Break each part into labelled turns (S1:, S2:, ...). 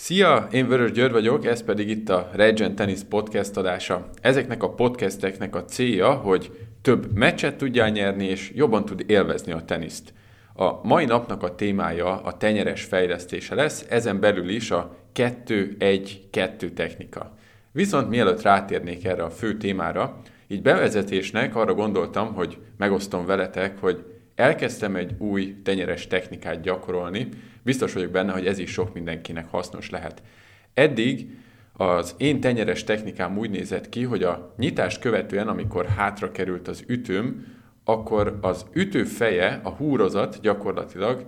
S1: Szia, én Vörös György vagyok, ez pedig itt a Regent Tennis Podcast adása. Ezeknek a podcasteknek a célja, hogy több meccset tudjál nyerni, és jobban tud élvezni a teniszt. A mai napnak a témája a tenyeres fejlesztése lesz, ezen belül is a 2-1-2 technika. Viszont mielőtt rátérnék erre a fő témára, így bevezetésnek arra gondoltam, hogy megosztom veletek, hogy elkezdtem egy új tenyeres technikát gyakorolni, biztos vagyok benne, hogy ez is sok mindenkinek hasznos lehet. Eddig az én tenyeres technikám úgy nézett ki, hogy a nyitást követően, amikor hátra került az ütőm, akkor az ütő feje, a húrozat gyakorlatilag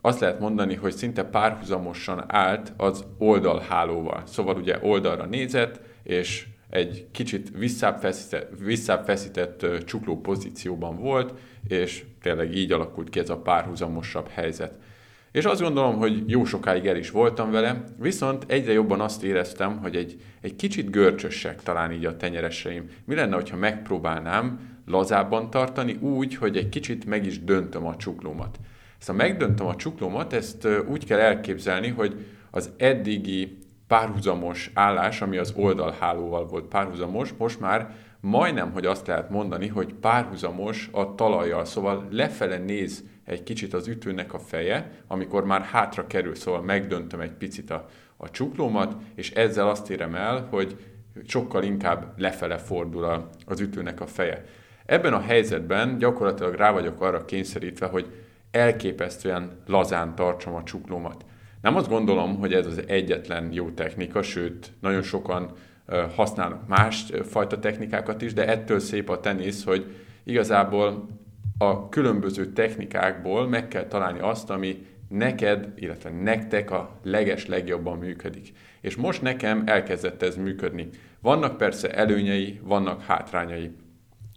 S1: azt lehet mondani, hogy szinte párhuzamosan állt az oldalhálóval. Szóval ugye oldalra nézett, és egy kicsit visszább feszített, visszább feszített csukló pozícióban volt, és tényleg így alakult ki ez a párhuzamosabb helyzet. És azt gondolom, hogy jó sokáig el is voltam vele, viszont egyre jobban azt éreztem, hogy egy, egy kicsit görcsösek talán így a tenyereseim. Mi lenne, hogyha megpróbálnám lazábban tartani úgy, hogy egy kicsit meg is döntöm a csuklómat. Ezt a megdöntöm a csuklómat, ezt úgy kell elképzelni, hogy az eddigi párhuzamos állás, ami az oldalhálóval volt párhuzamos, most már majdnem, hogy azt lehet mondani, hogy párhuzamos a talajjal, szóval lefele néz egy kicsit az ütőnek a feje, amikor már hátra kerül, szóval megdöntöm egy picit a, a csuklómat, és ezzel azt érem el, hogy sokkal inkább lefele fordul a, az ütőnek a feje. Ebben a helyzetben gyakorlatilag rá vagyok arra kényszerítve, hogy elképesztően lazán tartsam a csuklómat. Nem azt gondolom, hogy ez az egyetlen jó technika, sőt, nagyon sokan használnak más fajta technikákat is, de ettől szép a tenisz, hogy igazából a különböző technikákból meg kell találni azt, ami neked, illetve nektek a leges legjobban működik. És most nekem elkezdett ez működni. Vannak persze előnyei, vannak hátrányai.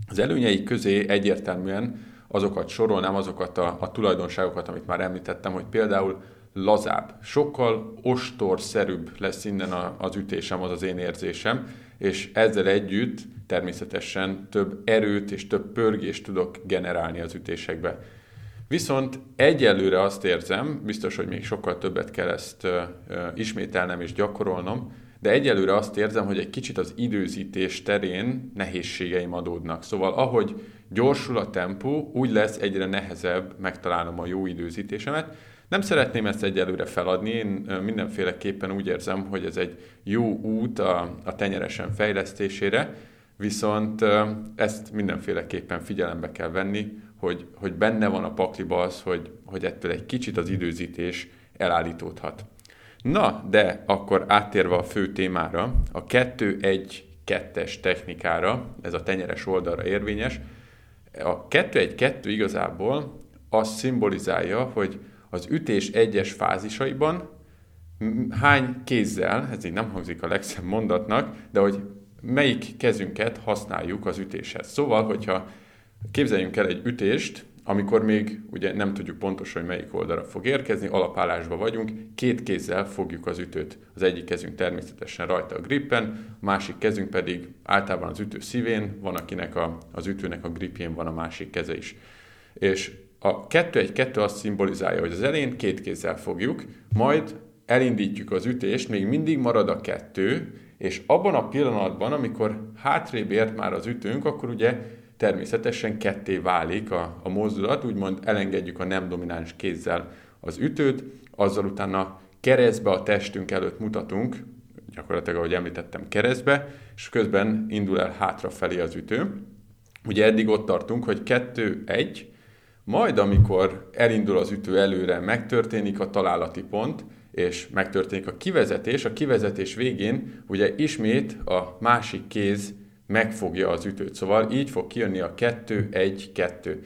S1: Az előnyei közé egyértelműen azokat sorolnám, azokat a, a tulajdonságokat, amit már említettem, hogy például lazább, sokkal ostorszerűbb lesz innen a, az ütésem, az az én érzésem, és ezzel együtt természetesen több erőt és több pörgést tudok generálni az ütésekbe. Viszont egyelőre azt érzem, biztos, hogy még sokkal többet kell ezt ö, ö, ismételnem és gyakorolnom, de egyelőre azt érzem, hogy egy kicsit az időzítés terén nehézségeim adódnak. Szóval ahogy gyorsul a tempó, úgy lesz egyre nehezebb megtalálnom a jó időzítésemet, nem szeretném ezt egyelőre feladni, én mindenféleképpen úgy érzem, hogy ez egy jó út a, a tenyeresen fejlesztésére, viszont ezt mindenféleképpen figyelembe kell venni, hogy, hogy benne van a pakliba az, hogy, hogy ettől egy kicsit az időzítés elállítódhat. Na, de akkor áttérve a fő témára, a 2-1-2-es technikára, ez a tenyeres oldalra érvényes, a 2-1-2 igazából azt szimbolizálja, hogy az ütés egyes fázisaiban hány kézzel, ez így nem hangzik a legszebb mondatnak, de hogy melyik kezünket használjuk az ütéshez. Szóval, hogyha képzeljünk el egy ütést, amikor még ugye nem tudjuk pontosan, hogy melyik oldalra fog érkezni, alapállásban vagyunk, két kézzel fogjuk az ütőt. Az egyik kezünk természetesen rajta a grippen, a másik kezünk pedig általában az ütő szívén, van akinek a, az ütőnek a gripjén van a másik keze is. És a 2-1-2 azt szimbolizálja, hogy az elején két kézzel fogjuk, majd elindítjuk az ütést, még mindig marad a kettő, és abban a pillanatban, amikor hátrébb ért már az ütőnk, akkor ugye természetesen ketté válik a, a mozdulat, úgymond elengedjük a nem domináns kézzel az ütőt, azzal utána keresztbe a testünk előtt mutatunk, gyakorlatilag, ahogy említettem, keresztbe, és közben indul el hátrafelé az ütő. Ugye eddig ott tartunk, hogy 2-1, majd, amikor elindul az ütő előre, megtörténik a találati pont, és megtörténik a kivezetés, a kivezetés végén ugye ismét a másik kéz megfogja az ütőt. Szóval így fog kijönni a 2-1-2.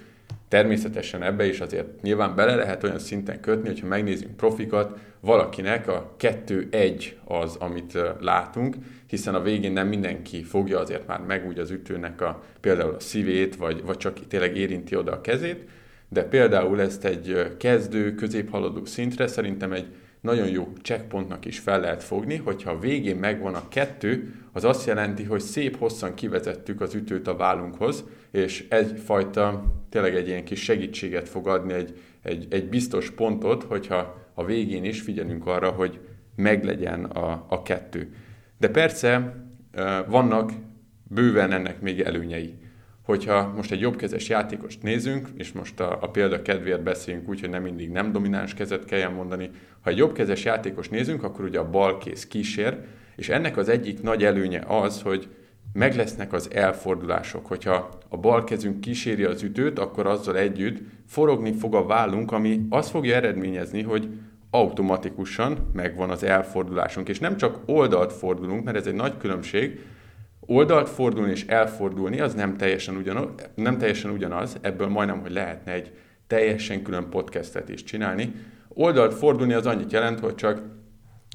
S1: Természetesen ebbe is azért nyilván bele lehet olyan szinten kötni, hogyha megnézzünk profikat, valakinek a 2-1 az, amit látunk, hiszen a végén nem mindenki fogja azért már meg úgy az ütőnek a, például a szívét, vagy, vagy csak tényleg érinti oda a kezét, de például ezt egy kezdő, középhaladó szintre szerintem egy nagyon jó checkpontnak is fel lehet fogni, hogyha a végén megvan a kettő, az azt jelenti, hogy szép hosszan kivezettük az ütőt a vállunkhoz, és egyfajta, tényleg egy ilyen kis segítséget fog adni, egy, egy, egy biztos pontot, hogyha a végén is figyelünk arra, hogy meglegyen a, a kettő. De persze vannak bőven ennek még előnyei. Hogyha most egy jobbkezes játékost nézünk, és most a, a példa kedvéért beszélünk úgy, hogy nem mindig nem domináns kezet kelljen mondani, ha egy jobbkezes játékos nézünk, akkor ugye a bal kéz kísér, és ennek az egyik nagy előnye az, hogy meg lesznek az elfordulások. Hogyha a bal kezünk kíséri az ütőt, akkor azzal együtt forogni fog a vállunk, ami azt fogja eredményezni, hogy automatikusan megvan az elfordulásunk. És nem csak oldalt fordulunk, mert ez egy nagy különbség, oldalt fordulni és elfordulni az nem teljesen, ugyanaz, nem teljesen ugyanaz, ebből majdnem, hogy lehetne egy teljesen külön podcastet is csinálni. Oldalt fordulni az annyit jelent, hogy csak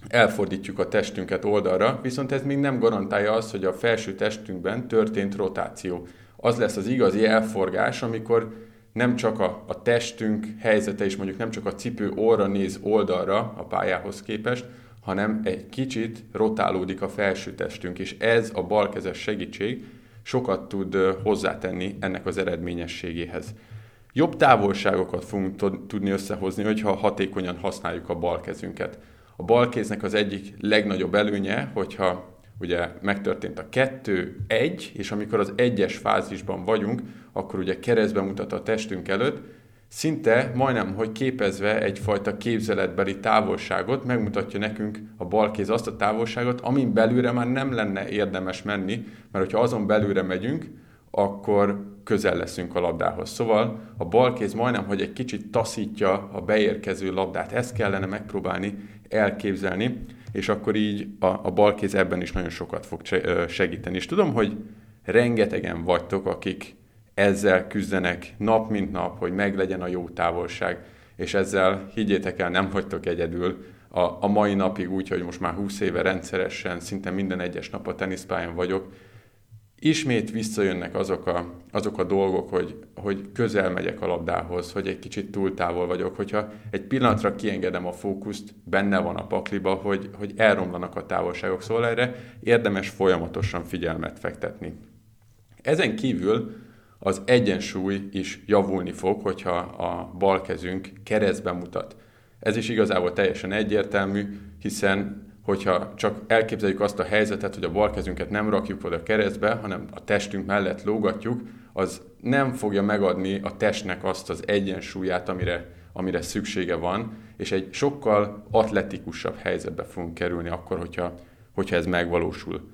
S1: elfordítjuk a testünket oldalra, viszont ez még nem garantálja azt, hogy a felső testünkben történt rotáció. Az lesz az igazi elforgás, amikor nem csak a, a testünk helyzete és mondjuk nem csak a cipő óra néz oldalra a pályához képest, hanem egy kicsit rotálódik a felső testünk, és ez a balkezes segítség sokat tud hozzátenni ennek az eredményességéhez. Jobb távolságokat fogunk tudni összehozni, hogyha hatékonyan használjuk a bal kezünket. A bal kéznek az egyik legnagyobb előnye, hogyha ugye megtörtént a kettő, egy, és amikor az egyes fázisban vagyunk, akkor ugye keresztbe mutat a testünk előtt, szinte majdnem, hogy képezve egyfajta képzeletbeli távolságot, megmutatja nekünk a bal kéz azt a távolságot, amin belőle már nem lenne érdemes menni, mert hogyha azon belőle megyünk, akkor közel leszünk a labdához. Szóval a bal kéz majdnem, hogy egy kicsit taszítja a beérkező labdát. Ezt kellene megpróbálni elképzelni, és akkor így a, a bal kéz ebben is nagyon sokat fog segíteni. És tudom, hogy rengetegen vagytok, akik ezzel küzdenek nap mint nap, hogy meglegyen a jó távolság, és ezzel higgyétek el, nem vagytok egyedül. A, a mai napig úgy, hogy most már 20 éve rendszeresen, szinte minden egyes nap a teniszpályán vagyok, ismét visszajönnek azok a, azok a dolgok, hogy, hogy közel megyek a labdához, hogy egy kicsit túl távol vagyok, hogyha egy pillanatra kiengedem a fókuszt, benne van a pakliba, hogy, hogy elromlanak a távolságok, szóval erre érdemes folyamatosan figyelmet fektetni. Ezen kívül az egyensúly is javulni fog, hogyha a bal kezünk keresztben mutat. Ez is igazából teljesen egyértelmű, hiszen hogyha csak elképzeljük azt a helyzetet, hogy a bal kezünket nem rakjuk oda keresztbe, hanem a testünk mellett lógatjuk, az nem fogja megadni a testnek azt az egyensúlyát, amire, amire szüksége van, és egy sokkal atletikusabb helyzetbe fogunk kerülni akkor, hogyha, hogyha ez megvalósul.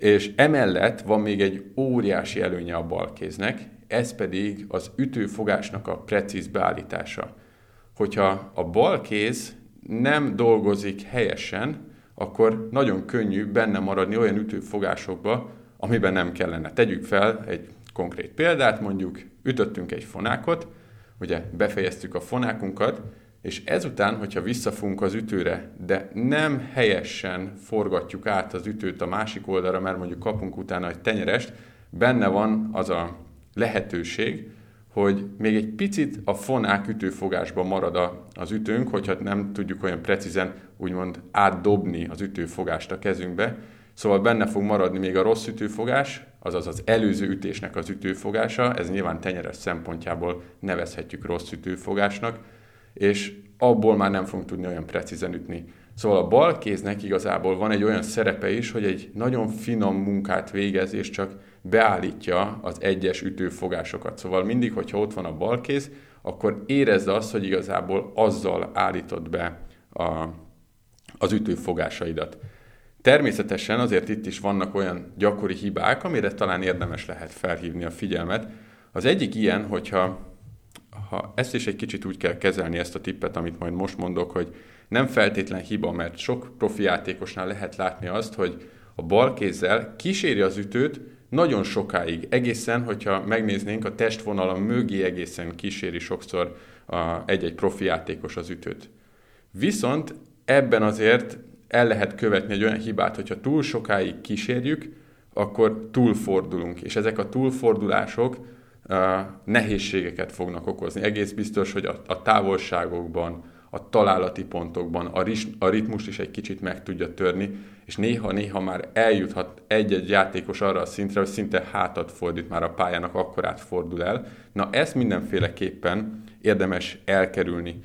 S1: És emellett van még egy óriási előnye a balkéznek, ez pedig az ütőfogásnak a precíz beállítása. Hogyha a balkéz nem dolgozik helyesen, akkor nagyon könnyű benne maradni olyan ütőfogásokba, amiben nem kellene. Tegyük fel egy konkrét példát, mondjuk ütöttünk egy fonákot, ugye befejeztük a fonákunkat, és ezután, hogyha visszafunk az ütőre, de nem helyesen forgatjuk át az ütőt a másik oldalra, mert mondjuk kapunk utána egy tenyerest, benne van az a lehetőség, hogy még egy picit a fonák ütőfogásban marad az ütőnk, hogyha nem tudjuk olyan precízen úgymond átdobni az ütőfogást a kezünkbe. Szóval benne fog maradni még a rossz ütőfogás, azaz az előző ütésnek az ütőfogása, ez nyilván tenyeres szempontjából nevezhetjük rossz ütőfogásnak, és abból már nem fogunk tudni olyan precízen ütni. Szóval a bal kéznek igazából van egy olyan szerepe is, hogy egy nagyon finom munkát végez, és csak beállítja az egyes ütőfogásokat. Szóval mindig, hogyha ott van a bal kéz, akkor érezd azt, hogy igazából azzal állítod be a, az ütőfogásaidat. Természetesen azért itt is vannak olyan gyakori hibák, amire talán érdemes lehet felhívni a figyelmet. Az egyik ilyen, hogyha ha ezt is egy kicsit úgy kell kezelni, ezt a tippet, amit majd most mondok, hogy nem feltétlen hiba, mert sok profi játékosnál lehet látni azt, hogy a bal kézzel kíséri az ütőt nagyon sokáig, egészen, hogyha megnéznénk, a testvonala mögé egészen kíséri sokszor egy-egy profi játékos az ütőt. Viszont ebben azért el lehet követni egy olyan hibát, hogyha túl sokáig kísérjük, akkor túlfordulunk, és ezek a túlfordulások nehézségeket fognak okozni. Egész biztos, hogy a, a távolságokban, a találati pontokban a, ris, a ritmust is egy kicsit meg tudja törni, és néha-néha már eljuthat egy-egy játékos arra a szintre, hogy szinte hátat fordít már a pályának, akkor átfordul el. Na ezt mindenféleképpen érdemes elkerülni.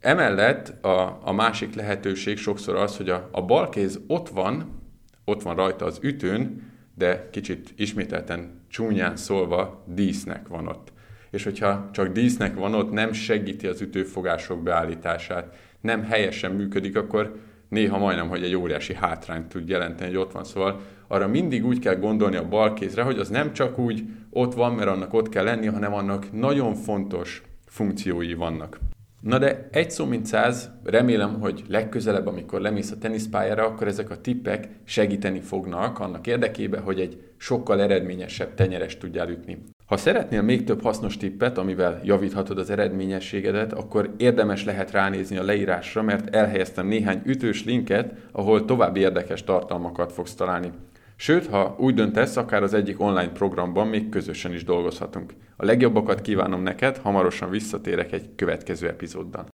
S1: Emellett a, a másik lehetőség sokszor az, hogy a, a bal kéz ott van, ott van rajta az ütőn, de kicsit ismételten csúnyán szólva dísznek van ott. És hogyha csak dísznek van ott, nem segíti az ütőfogások beállítását, nem helyesen működik, akkor néha majdnem, hogy egy óriási hátrányt tud jelenteni, hogy ott van. Szóval arra mindig úgy kell gondolni a bal kézre, hogy az nem csak úgy ott van, mert annak ott kell lenni, hanem annak nagyon fontos funkciói vannak. Na de egy szó mint száz, remélem, hogy legközelebb, amikor lemész a teniszpályára, akkor ezek a tippek segíteni fognak annak érdekében, hogy egy sokkal eredményesebb tenyeres tudjál ütni. Ha szeretnél még több hasznos tippet, amivel javíthatod az eredményességedet, akkor érdemes lehet ránézni a leírásra, mert elhelyeztem néhány ütős linket, ahol további érdekes tartalmakat fogsz találni. Sőt, ha úgy döntesz, akár az egyik online programban még közösen is dolgozhatunk. A legjobbakat kívánom neked, hamarosan visszatérek egy következő epizódban.